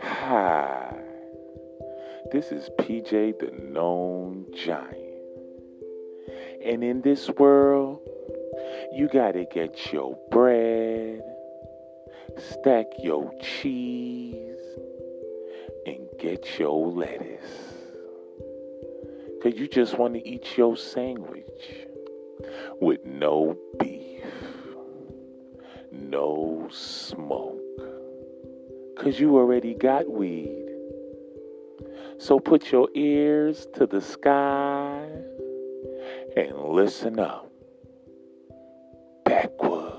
Hi, this is PJ the Known Giant. And in this world, you gotta get your bread, stack your cheese, and get your lettuce. Cause you just want to eat your sandwich with no beef, no smoke because you already got weed. So put your ears to the sky and listen up. Backward.